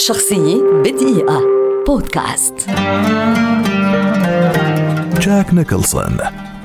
شخصية بدقيقة. بودكاست. جاك نيكلسون.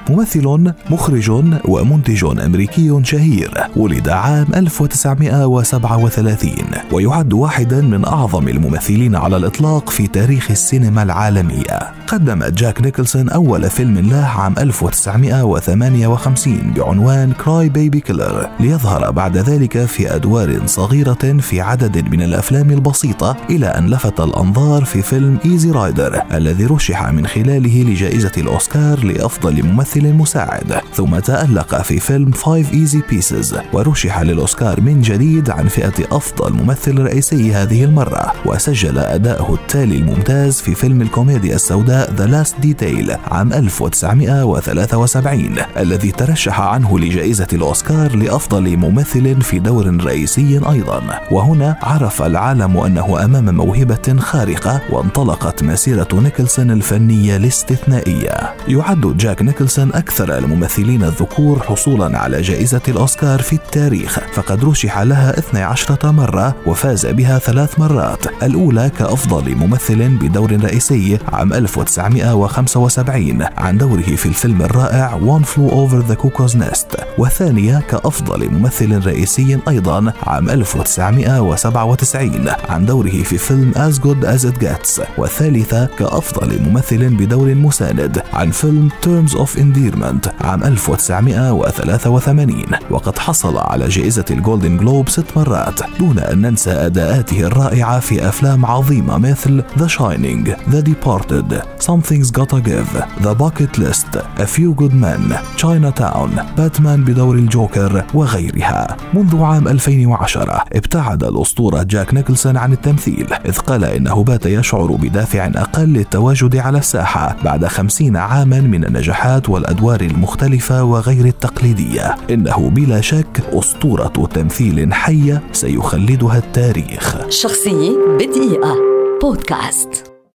ممثل مخرج ومنتج أمريكي شهير ولد عام 1937 ويعد واحدا من أعظم الممثلين على الإطلاق في تاريخ السينما العالمية. قدم جاك نيكلسون أول فيلم له عام 1958 بعنوان Cry Baby Killer ليظهر بعد ذلك في أدوار صغيرة في عدد من الأفلام البسيطة إلى أن لفت الأنظار في فيلم Easy Rider الذي رشح من خلاله لجائزة الأوسكار لأفضل ممثل الممثل المساعد. ثم تألق في فيلم 5 Easy Pieces ورشح للأوسكار من جديد عن فئة أفضل ممثل رئيسي هذه المرة. وسجل أداءه التالي الممتاز في فيلم الكوميديا السوداء The Last Detail عام 1973 الذي ترشح عنه لجائزة الأوسكار لأفضل ممثل في دور رئيسي أيضا. وهنا عرف العالم أنه أمام موهبة خارقة وانطلقت مسيرة نيكلسون الفنية الاستثنائية. يعد جاك نيكلسون أكثر الممثلين الذكور حصولا على جائزة الأوسكار في التاريخ فقد رشح لها 12 مرة وفاز بها ثلاث مرات. الأولى كأفضل ممثل بدور رئيسي عام 1975 عن دوره في الفيلم الرائع One Flew Over the Cuckoo's Nest. والثانية كأفضل ممثل رئيسي أيضا عام 1997 عن دوره في فيلم As Good As It Gets. والثالثة كأفضل ممثل بدور مساند عن فيلم Terms of Endearment عام 1983 وقد حصل على جائزة الجولدن جلوب ست مرات دون أن ننسى أداءاته الرائعة في أفلام عظيمة مثل The Shining, The Departed, Something's Gotta Give, The Bucket List, A Few Good Men, Chinatown, باتمان بدور الجوكر وغيرها. منذ عام 2010 ابتعد الأسطورة جاك نيكلسون عن التمثيل إذ قال إنه بات يشعر بدافع أقل للتواجد على الساحة بعد خمسين عاما من النجاحات وال الأدوار المختلفة وغير التقليدية. إنه بلا شك أسطورة تمثيل حية سيخلدها التاريخ. شخصية بدقيقة. بودكاست.